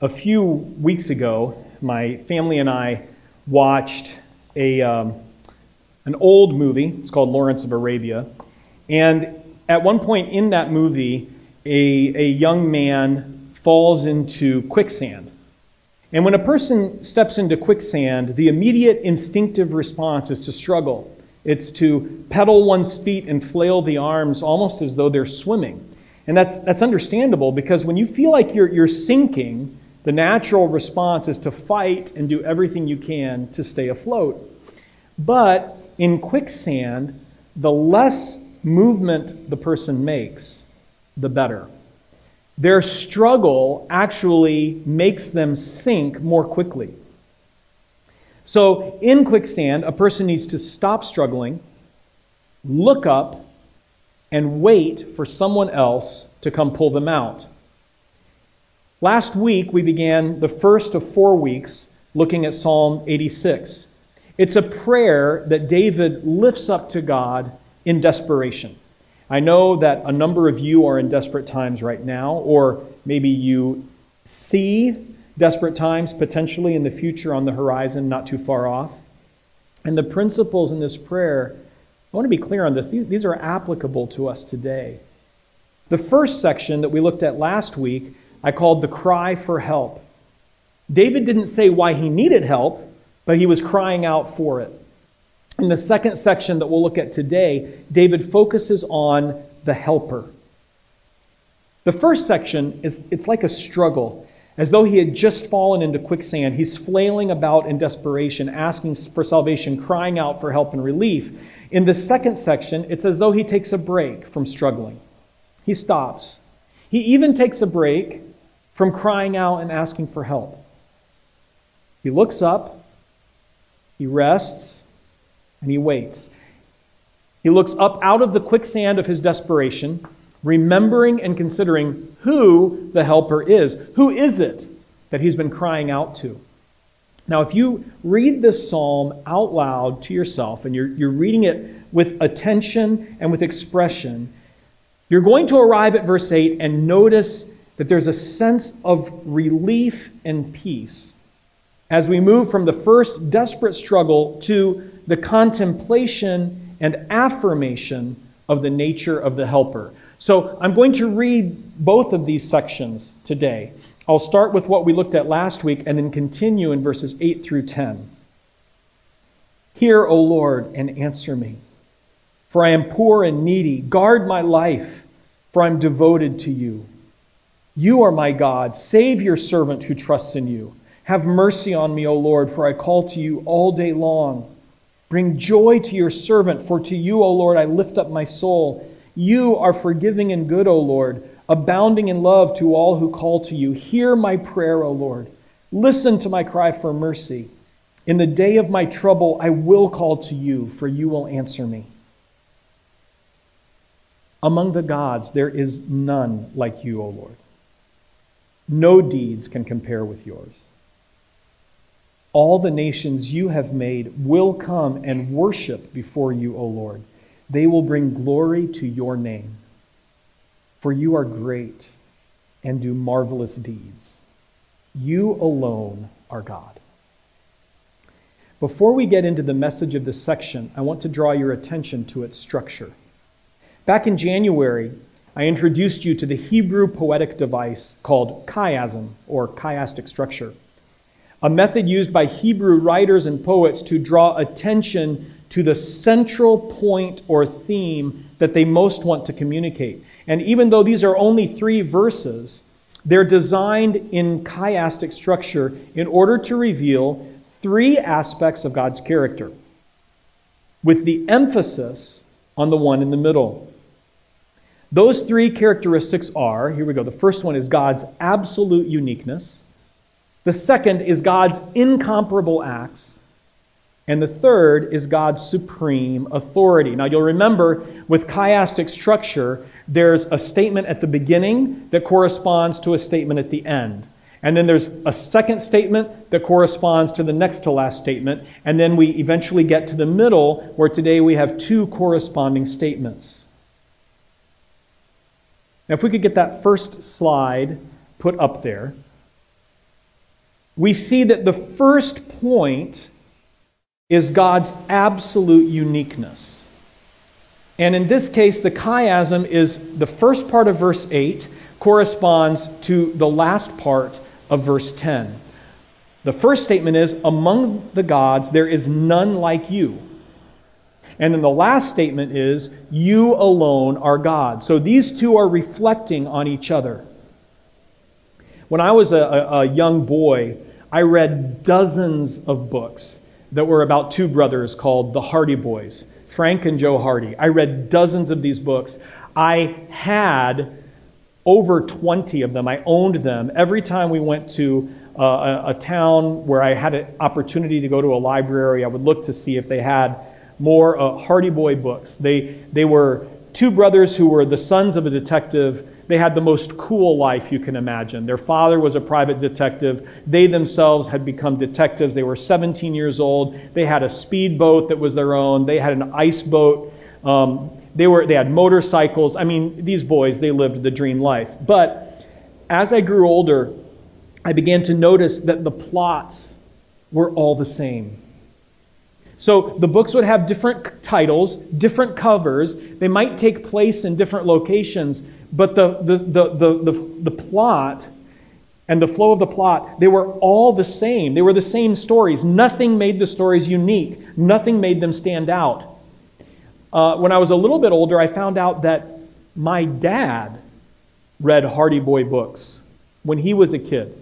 A few weeks ago, my family and I watched a, um, an old movie. It's called Lawrence of Arabia. And at one point in that movie, a, a young man falls into quicksand. And when a person steps into quicksand, the immediate instinctive response is to struggle. It's to pedal one's feet and flail the arms almost as though they're swimming. And that's, that's understandable because when you feel like you're, you're sinking, the natural response is to fight and do everything you can to stay afloat. But in quicksand, the less movement the person makes, the better. Their struggle actually makes them sink more quickly. So, in quicksand, a person needs to stop struggling, look up, and wait for someone else to come pull them out. Last week, we began the first of four weeks looking at Psalm 86. It's a prayer that David lifts up to God in desperation. I know that a number of you are in desperate times right now, or maybe you see desperate times potentially in the future on the horizon, not too far off. And the principles in this prayer, I want to be clear on this, these are applicable to us today. The first section that we looked at last week, I called the cry for help. David didn't say why he needed help, but he was crying out for it. In the second section that we'll look at today, David focuses on the helper. The first section is it's like a struggle. As though he had just fallen into quicksand, he's flailing about in desperation, asking for salvation, crying out for help and relief. In the second section, it's as though he takes a break from struggling. He stops. He even takes a break from crying out and asking for help. He looks up, he rests, and he waits. He looks up out of the quicksand of his desperation, remembering and considering who the helper is. Who is it that he's been crying out to? Now, if you read this psalm out loud to yourself and you're, you're reading it with attention and with expression, you're going to arrive at verse 8 and notice that there's a sense of relief and peace as we move from the first desperate struggle to the contemplation and affirmation of the nature of the helper. So I'm going to read both of these sections today. I'll start with what we looked at last week and then continue in verses 8 through 10. Hear, O Lord, and answer me. For I am poor and needy. Guard my life, for I am devoted to you. You are my God. Save your servant who trusts in you. Have mercy on me, O Lord, for I call to you all day long. Bring joy to your servant, for to you, O Lord, I lift up my soul. You are forgiving and good, O Lord, abounding in love to all who call to you. Hear my prayer, O Lord. Listen to my cry for mercy. In the day of my trouble, I will call to you, for you will answer me. Among the gods, there is none like you, O Lord. No deeds can compare with yours all the nations you have made will come and worship before you, O Lord. They will bring glory to your name. For you are great and do marvelous deeds. You alone are God. Before we get into the message of this section, I want to draw your attention to its structure. Back in January, I introduced you to the Hebrew poetic device called chiasm, or chiastic structure a method used by Hebrew writers and poets to draw attention to the central point or theme that they most want to communicate. And even though these are only three verses, they're designed in chiastic structure in order to reveal three aspects of God's character, with the emphasis on the one in the middle. Those three characteristics are here we go. The first one is God's absolute uniqueness. The second is God's incomparable acts. And the third is God's supreme authority. Now, you'll remember with chiastic structure, there's a statement at the beginning that corresponds to a statement at the end. And then there's a second statement that corresponds to the next to last statement. And then we eventually get to the middle, where today we have two corresponding statements. Now, if we could get that first slide put up there. we see that the first point is God's absolute uniqueness. And in this case, the chiasm is the first part of verse 8 corresponds to the last part of verse 10. The first statement is Among the gods, there is none like you. And then the last statement is You alone are God. So these two are reflecting on each other. When I was a, a, young boy, I read dozens of books that were about two brothers called the Hardy Boys, Frank and Joe Hardy. I read dozens of these books. I had over 20 of them. I owned them. Every time we went to uh, a, a, town where I had an opportunity to go to a library, I would look to see if they had more uh, Hardy Boy books. They, they were two brothers who were the sons of a detective they had the most cool life you can imagine. Their father was a private detective. They themselves had become detectives. They were 17 years old. They had a speedboat that was their own. They had an ice boat. Um, they, were, they had motorcycles. I mean, these boys, they lived the dream life. But as I grew older, I began to notice that the plots were all the same. So the books would have different titles, different covers. They might take place in different locations, but the, the, the, the, the, the plot and the flow of the plot, they were all the same. They were the same stories. Nothing made the stories unique, nothing made them stand out. Uh, when I was a little bit older, I found out that my dad read Hardy Boy books when he was a kid.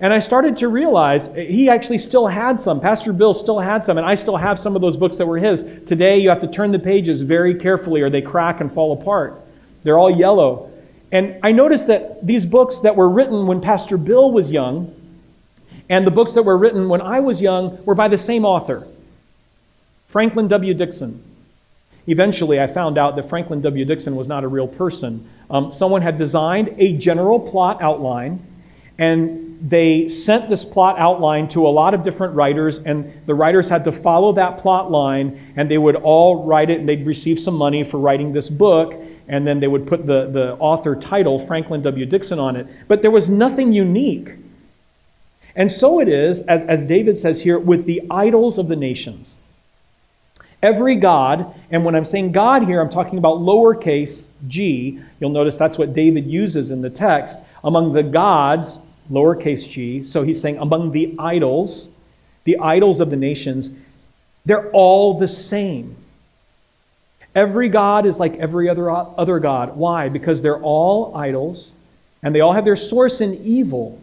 And I started to realize he actually still had some. Pastor Bill still had some, and I still have some of those books that were his. Today, you have to turn the pages very carefully or they crack and fall apart. They're all yellow. And I noticed that these books that were written when Pastor Bill was young and the books that were written when I was young were by the same author, Franklin W. Dixon. Eventually, I found out that Franklin W. Dixon was not a real person. Um, someone had designed a general plot outline, and they sent this plot outline to a lot of different writers, and the writers had to follow that plot line, and they would all write it, and they'd receive some money for writing this book and then they would put the, the author title, Franklin W. Dixon, on it. But there was nothing unique. And so it is, as, as David says here, with the idols of the nations. Every God, and when I'm saying God here, I'm talking about lowercase g. You'll notice that's what David uses in the text. Among the gods, lowercase g. So he's saying among the idols, the idols of the nations, they're all the same. Every God is like every other, other God. Why? Because they're all idols and they all have their source in evil.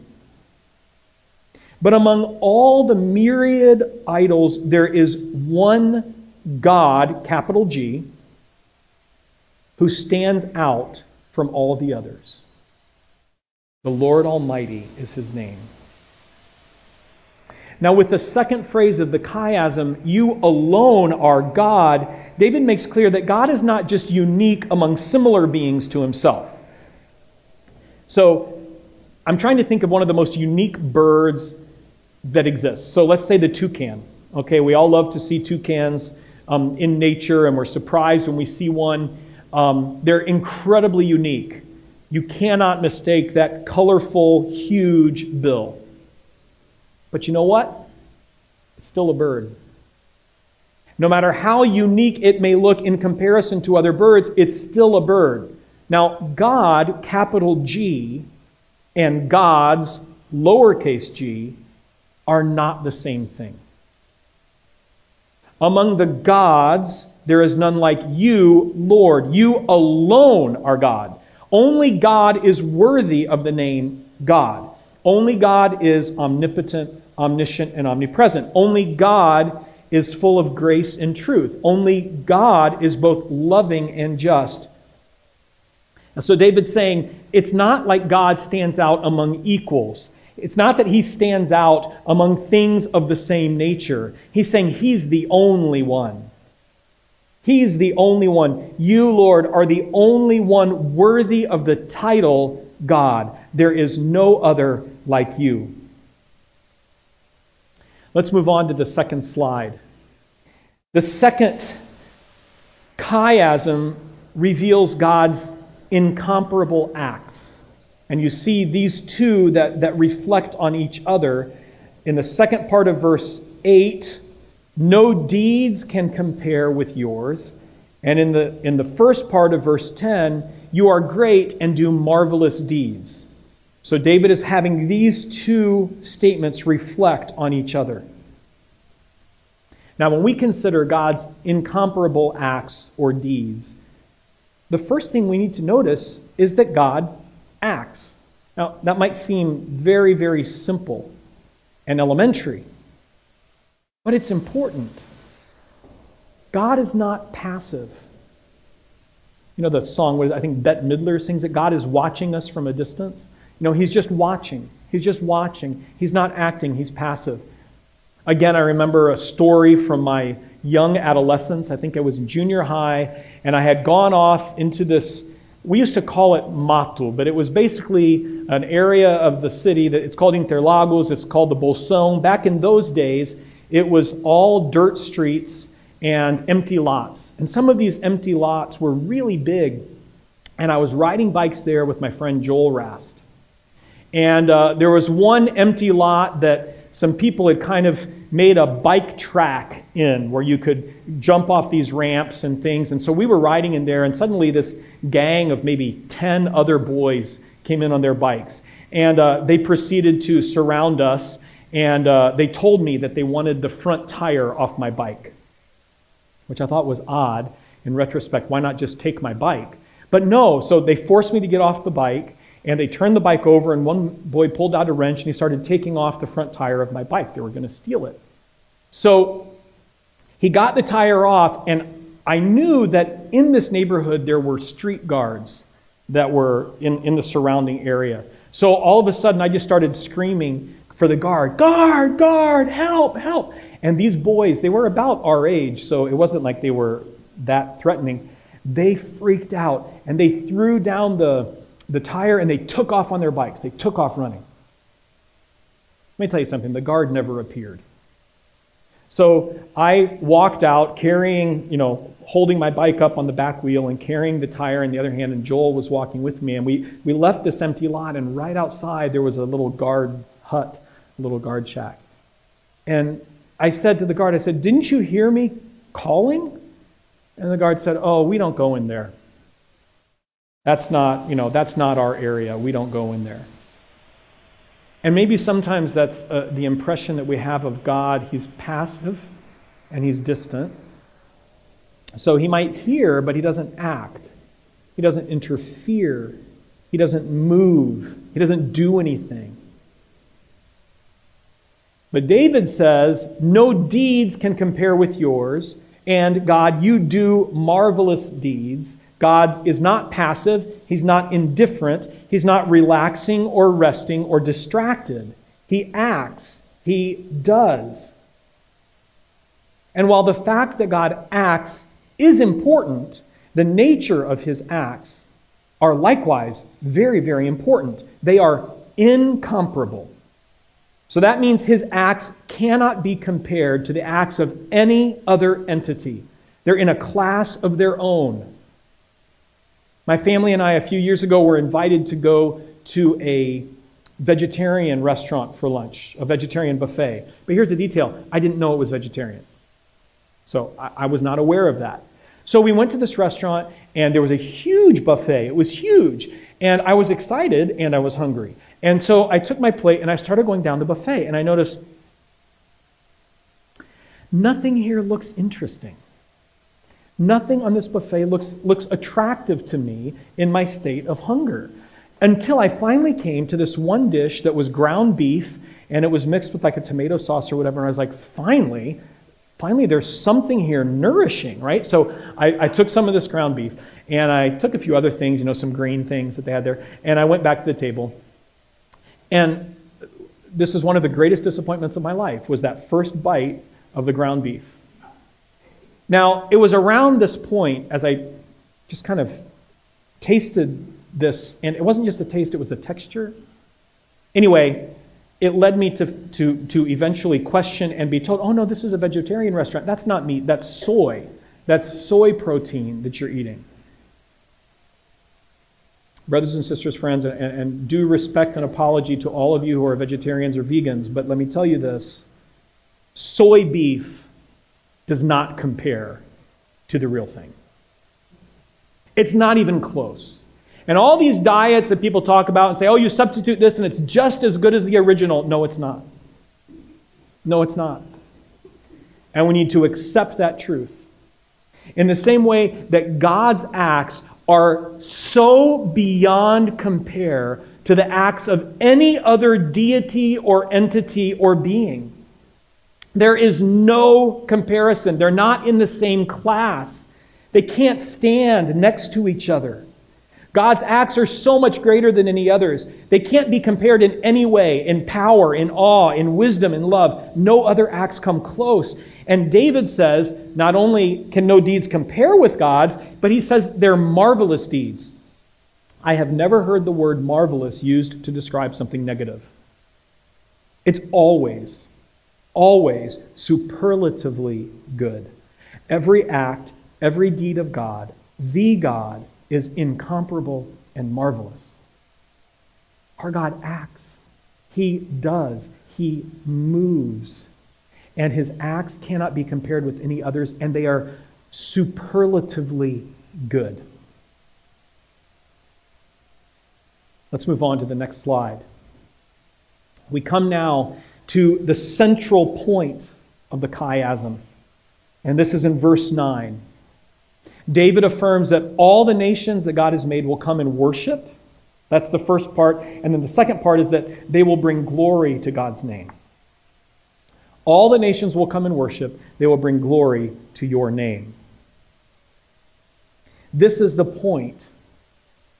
But among all the myriad idols, there is one God, capital G, who stands out from all the others. The Lord Almighty is his name. Now, with the second phrase of the chiasm, you alone are God, David makes clear that God is not just unique among similar beings to himself. So, I'm trying to think of one of the most unique birds that exists. So, let's say the toucan. Okay, we all love to see toucans um, in nature, and we're surprised when we see one. Um, they're incredibly unique. You cannot mistake that colorful, huge bill. But you know what? It's still a bird. No matter how unique it may look in comparison to other birds, it's still a bird. Now, God, capital G, and God's lowercase g are not the same thing. Among the gods, there is none like you, Lord. You alone are God. Only God is worthy of the name God. Only God is omnipotent, omniscient, and omnipresent. Only God is full of grace and truth. Only God is both loving and just. And so David's saying it's not like God stands out among equals. It's not that he stands out among things of the same nature. He's saying he's the only one. He's the only one. You, Lord, are the only one worthy of the title God. There is no other like you. Let's move on to the second slide. The second chiasm reveals God's incomparable acts. And you see these two that, that reflect on each other. in the second part of verse 8, no deeds can compare with yours. And in the, in the first part of verse 10, you are great and do marvelous deeds. So David is having these two statements reflect on each other. Now, when we consider God's incomparable acts or deeds, the first thing we need to notice is that God acts. Now, that might seem very, very simple and elementary, but it's important. God is not passive. You know the song where I think Bette Midler sings that God is watching us from a distance? You know, He's just watching. He's just watching. He's not acting, He's passive. Again, I remember a story from my young adolescence. I think I was in junior high, and I had gone off into this. We used to call it Matu, but it was basically an area of the city that it's called Interlagos, it's called the Bolsão. Back in those days, it was all dirt streets and empty lots. And some of these empty lots were really big. And I was riding bikes there with my friend Joel Rast. And uh, there was one empty lot that some people had kind of made a bike track in where you could jump off these ramps and things. And so we were riding in there, and suddenly this gang of maybe 10 other boys came in on their bikes. And uh, they proceeded to surround us, and uh, they told me that they wanted the front tire off my bike, which I thought was odd in retrospect. Why not just take my bike? But no, so they forced me to get off the bike. And they turned the bike over, and one boy pulled out a wrench and he started taking off the front tire of my bike. They were going to steal it. So he got the tire off, and I knew that in this neighborhood there were street guards that were in, in the surrounding area. So all of a sudden I just started screaming for the guard Guard, guard, help, help. And these boys, they were about our age, so it wasn't like they were that threatening. They freaked out and they threw down the the tire and they took off on their bikes. They took off running. Let me tell you something the guard never appeared. So I walked out carrying, you know, holding my bike up on the back wheel and carrying the tire in the other hand, and Joel was walking with me. And we, we left this empty lot, and right outside there was a little guard hut, little guard shack. And I said to the guard, I said, Didn't you hear me calling? And the guard said, Oh, we don't go in there. That's not, you know, that's not our area. We don't go in there. And maybe sometimes that's uh, the impression that we have of God. He's passive and he's distant. So he might hear, but he doesn't act. He doesn't interfere. He doesn't move. He doesn't do anything. But David says, No deeds can compare with yours. And God, you do marvelous deeds. God is not passive, He's not indifferent, He's not relaxing or resting or distracted. He acts, He does. And while the fact that God acts is important, the nature of His acts are likewise very, very important. They are incomparable. So that means His acts cannot be compared to the acts of any other entity. They're in a class of their own. My family and I, a few years ago, were invited to go to a vegetarian restaurant for lunch, a vegetarian buffet. But here's the detail I didn't know it was vegetarian. So I, I was not aware of that. So we went to this restaurant, and there was a huge buffet. It was huge. And I was excited, and I was hungry. And so I took my plate, and I started going down the buffet, and I noticed nothing here looks interesting. Nothing on this buffet looks, looks attractive to me in my state of hunger. Until I finally came to this one dish that was ground beef and it was mixed with like a tomato sauce or whatever. And I was like, finally, finally, there's something here nourishing, right? So I, I took some of this ground beef and I took a few other things, you know, some green things that they had there, and I went back to the table. And this is one of the greatest disappointments of my life was that first bite of the ground beef. Now, it was around this point as I just kind of tasted this, and it wasn't just the taste, it was the texture. Anyway, it led me to, to, to eventually question and be told, oh no, this is a vegetarian restaurant. That's not meat, that's soy. That's soy protein that you're eating. Brothers and sisters, friends, and, and due respect and apology to all of you who are vegetarians or vegans, but let me tell you this soy beef does not compare to the real thing. It's not even close. And all these diets that people talk about and say, oh, you substitute this and it's just as good as the original. No, it's not. No, it's not. And we need to accept that truth. In the same way that God's acts are so beyond compare to the acts of any other deity or entity or being. There is no comparison. They're not in the same class. They can't stand next to each other. God's acts are so much greater than any others. They can't be compared in any way in power, in awe, in wisdom, in love. No other acts come close. And David says not only can no deeds compare with God's, but he says they're marvelous deeds. I have never heard the word marvelous used to describe something negative. It's always, always superlatively good. Every act, every deed of God, the God, is incomparable and marvelous. Our God acts, He does, He moves. And His acts cannot be compared with any others, and they are superlatively good. Let's move on to the next slide. We come now to the central point of the chiasm, and this is in verse 9. David affirms that all the nations that God has made will come and worship. That's the first part. And then the second part is that they will bring glory to God's name. All the nations will come and worship. They will bring glory to your name. This is the point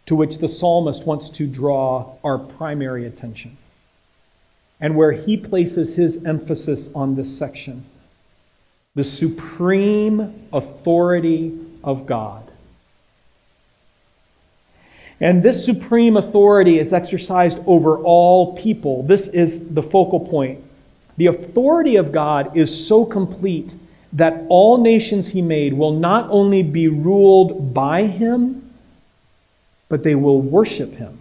to which the psalmist wants to draw our primary attention and where he places his emphasis on this section the supreme authority of God. And this supreme authority is exercised over all people. This is the focal point. The authority of God is so complete that all nations he made will not only be ruled by him, but they will worship him.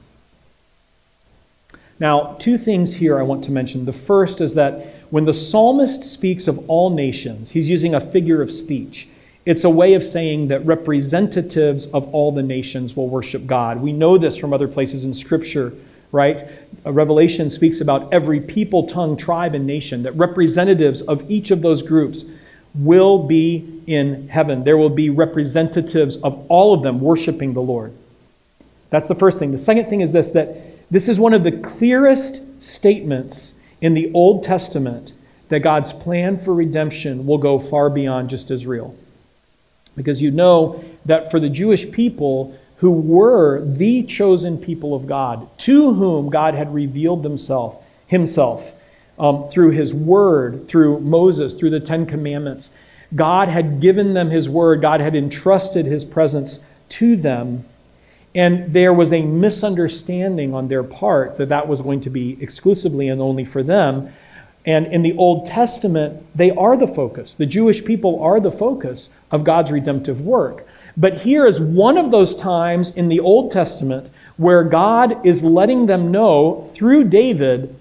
Now, two things here I want to mention. The first is that when the psalmist speaks of all nations, he's using a figure of speech. It's a way of saying that representatives of all the nations will worship God. We know this from other places in Scripture, right? Uh, Revelation speaks about every people, tongue, tribe, and nation, that representatives of each of those groups will be in heaven. There will be representatives of all of them worshiping the Lord. That's the first thing. The second thing is this that this is one of the clearest statements in the Old Testament that God's plan for redemption will go far beyond just Israel. Because you know that for the Jewish people who were the chosen people of God, to whom God had revealed himself, himself um, through his word, through Moses, through the Ten Commandments, God had given them his word, God had entrusted his presence to them. And there was a misunderstanding on their part that that was going to be exclusively and only for them. And in the Old Testament, they are the focus. The Jewish people are the focus of God's redemptive work. But here is one of those times in the Old Testament where God is letting them know through David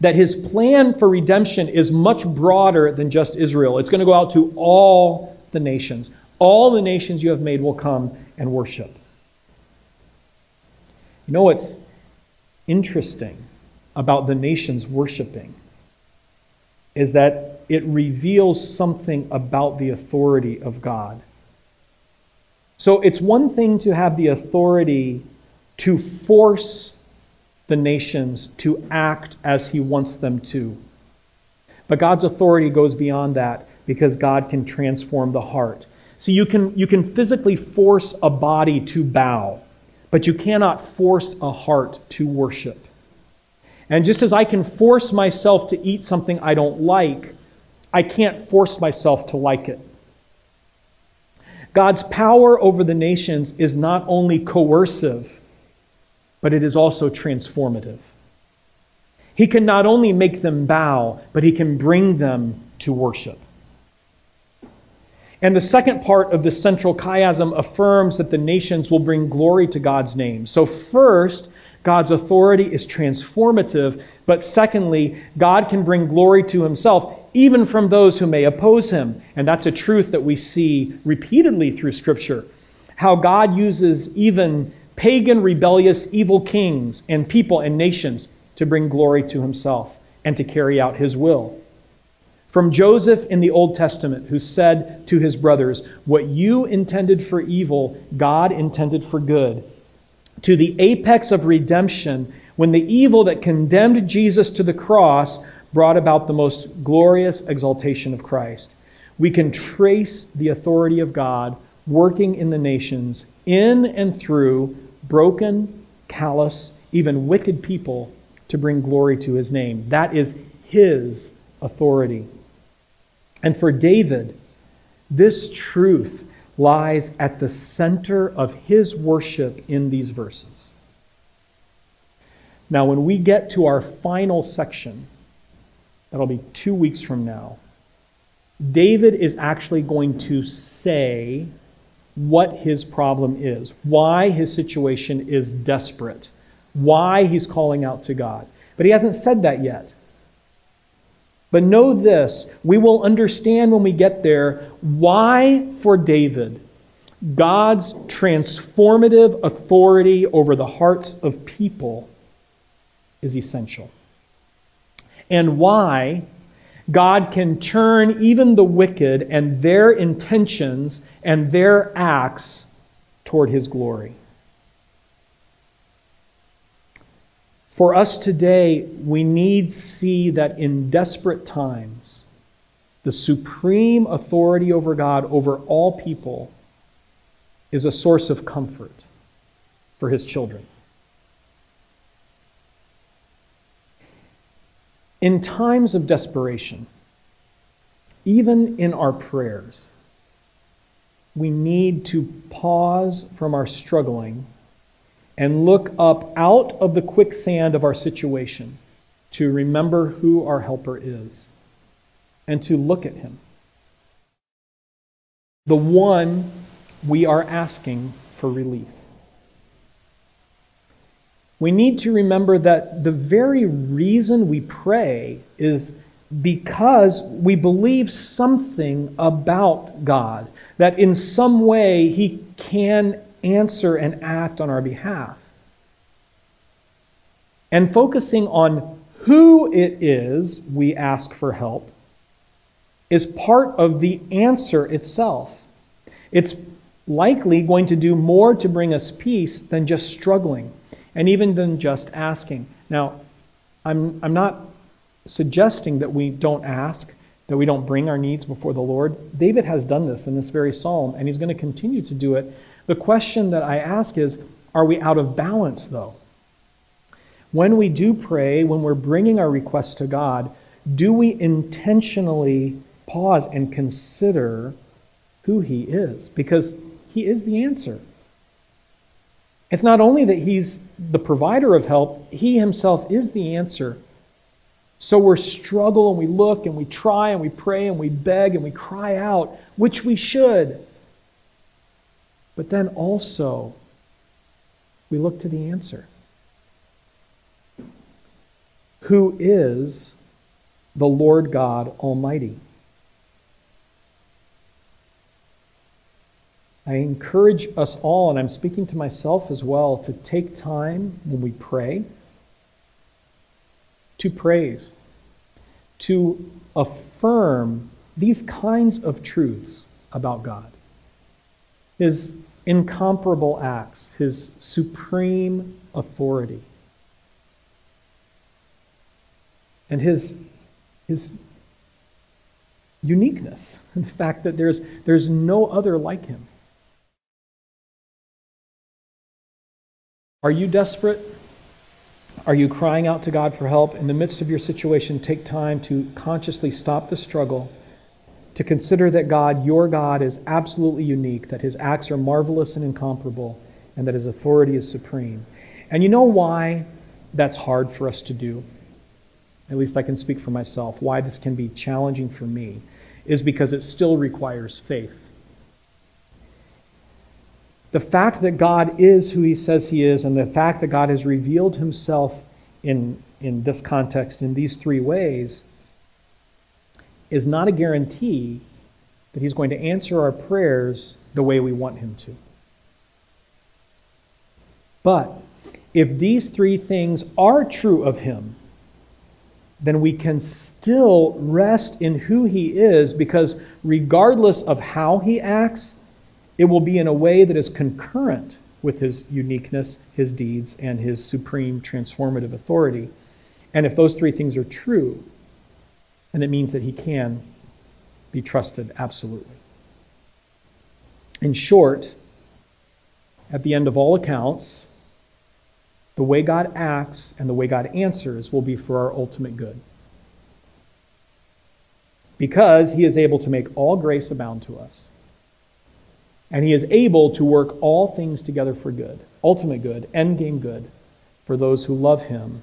that his plan for redemption is much broader than just Israel. It's going to go out to all the nations. All the nations you have made will come and worship. You know what's interesting about the nations worshiping? is that it reveals something about the authority of God. So it's one thing to have the authority to force the nations to act as he wants them to. But God's authority goes beyond that because God can transform the heart. So you can, you can physically force a body to bow, but you cannot force a heart to worship. And just as I can force myself to eat something I don't like, I can't force myself to like it. God's power over the nations is not only coercive, but it is also transformative. He can not only make them bow, but he can bring them to worship. And the second part of the central chiasm affirms that the nations will bring glory to God's name. So, first, God's authority is transformative, but secondly, God can bring glory to himself even from those who may oppose him. And that's a truth that we see repeatedly through Scripture. How God uses even pagan, rebellious, evil kings and people and nations to bring glory to himself and to carry out his will. From Joseph in the Old Testament, who said to his brothers, What you intended for evil, God intended for good. To the apex of redemption, when the evil that condemned Jesus to the cross brought about the most glorious exaltation of Christ. We can trace the authority of God working in the nations in and through broken, callous, even wicked people to bring glory to his name. That is his authority. And for David, this truth lies at the center of his worship in these verses. Now, when we get to our final section, that'll be two weeks from now, David is actually going to say what his problem is, why his situation is desperate, why he's calling out to God. But he hasn't said that yet. But know this we will understand when we get there why, for David, God's transformative authority over the hearts of people is essential. And why God can turn even the wicked and their intentions and their acts toward his glory. For us today, we need see that in desperate times, the supreme authority over God, over all people, is a source of comfort for his children. In times of desperation, even in our prayers, we need to pause from our struggling and look up out of the quicksand of our situation to remember who our helper is and to look at him. The one we are asking for relief. We need to remember that the very reason we pray is because we believe something about God, that in some way He can answer and act on our behalf. And focusing on who it is we ask for help is part of the answer itself. It's likely going to do more to bring us peace than just struggling and even than just asking. Now, I'm, I'm not suggesting that we don't ask, that we don't bring our needs before the Lord. David has done this in this very psalm, and he's going to continue to do it the question that I ask is are we out of balance, though? When we do pray, when we're bringing our requests to God, do we intentionally pause and consider who He is? Because He is the answer. It's not only that He's the provider of help, He Himself is the answer. So we're struggle and we look and we try and we pray and we beg and we cry out, which we should. But then also, we look to the answer. Who is the Lord God Almighty? I encourage us all, and I'm speaking to myself as well, to take time when we pray to praise, to affirm these kinds of truths about God. His incomparable acts, his supreme authority, and his, his uniqueness, the fact that there's, there's no other like him. Are you desperate? Are you crying out to God for help? In the midst of your situation, take time to consciously stop the struggle to consider that God, your God, is absolutely unique, that his acts are marvelous and incomparable, and that his authority is supreme. And you know why that's hard for us to do? At least I can speak for myself. Why this can be challenging for me is because it still requires faith. The fact that God is who he says he is, and the fact that God has revealed himself in, in this context in these three ways, is not a guarantee that he's going to answer our prayers the way we want him to. But if these three things are true of him, then we can still rest in who he is because regardless of how he acts, it will be in a way that is concurrent with his uniqueness, his deeds, and his supreme transformative authority. And if those three things are true, then it means that he can be trusted absolutely. In short, at the end of all accounts, the way God acts and the way God answers will be for our ultimate good. Because he is able to make all grace abound to us. And he is able to work all things together for good, ultimate good, end game good, for those who love him,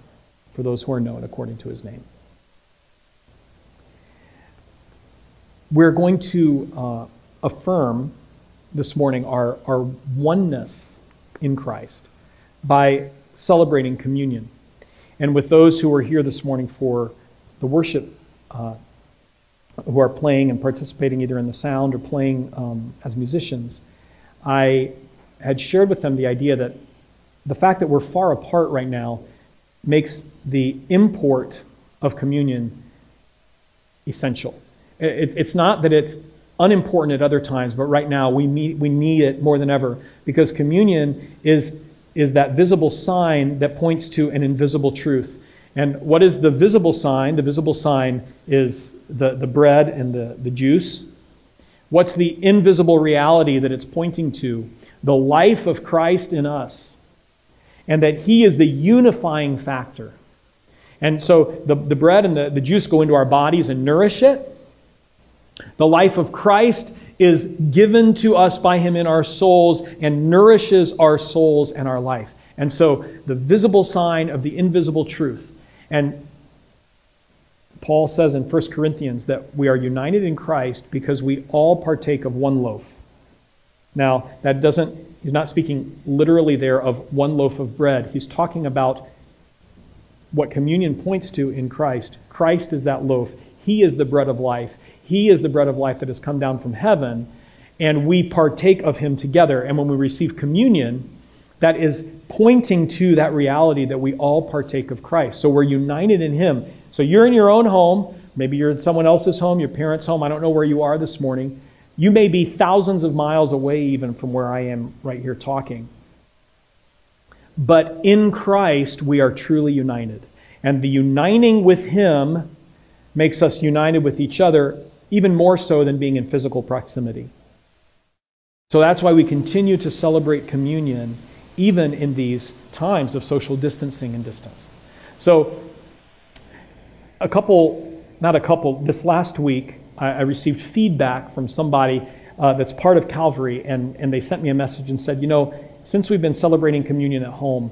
for those who are known according to his name. We're going to uh, affirm this morning our, our oneness in Christ by celebrating communion. And with those who are here this morning for the worship, uh, who are playing and participating either in the sound or playing um, as musicians, I had shared with them the idea that the fact that we're far apart right now makes the import of communion essential. It, it's not that it's unimportant at other times, but right now we need, we need it more than ever because communion is is that visible sign that points to an invisible truth. And what is the visible sign? The visible sign is the, the bread and the, the juice. What's the invisible reality that it's pointing to? The life of Christ in us. And that He is the unifying factor. And so the, the bread and the, the juice go into our bodies and nourish it. The life of Christ is given to us by Him in our souls and nourishes our souls and our life. And so the visible sign of the invisible truth. And Paul says in 1 Corinthians that we are united in Christ because we all partake of one loaf. Now, that doesn't, he's not speaking literally there of one loaf of bread. He's talking about what communion points to in Christ. Christ is that loaf, He is the bread of life. He is the bread of life that has come down from heaven, and we partake of him together. And when we receive communion, that is pointing to that reality that we all partake of Christ. So we're united in him. So you're in your own home. Maybe you're in someone else's home, your parents' home. I don't know where you are this morning. You may be thousands of miles away, even from where I am right here talking. But in Christ, we are truly united. And the uniting with Him makes us united with each other even more so than being in physical proximity. So that's why we continue to celebrate communion even in these times of social distancing and distance. So, a couple, not a couple, this last week, I, I received feedback from somebody uh, that's part of Calvary, and, and they sent me a message and said, You know, since we've been celebrating communion at home,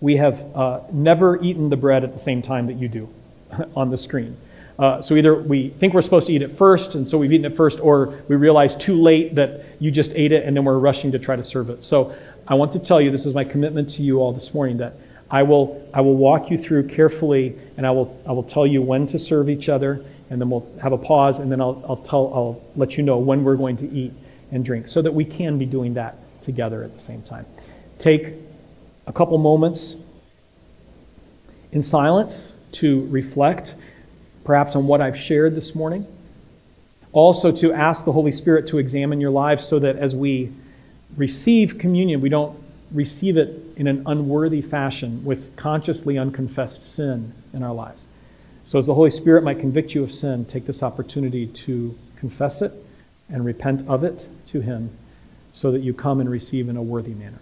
we have uh, never eaten the bread at the same time that you do on the screen. Uh, so either we think we're supposed to eat it first, and so we've eaten it first, or we realize too late that you just ate it, and then we're rushing to try to serve it. So I want to tell you, this is my commitment to you all this morning, that I will, I will walk you through carefully, and I will, I will tell you when to serve each other, and then we'll have a pause, and then I'll, I'll, tell, I'll let you know when we're going to eat and drink, so that we can be doing that together at the same time. Take a couple moments in silence to reflect perhaps on what I've shared this morning. Also, to ask the Holy Spirit to examine your lives so that as we receive communion, we don't receive it in an unworthy fashion with consciously unconfessed sin in our lives. So, as the Holy Spirit might convict you of sin, take this opportunity to confess it and repent of it to Him so that you come and receive in a worthy manner.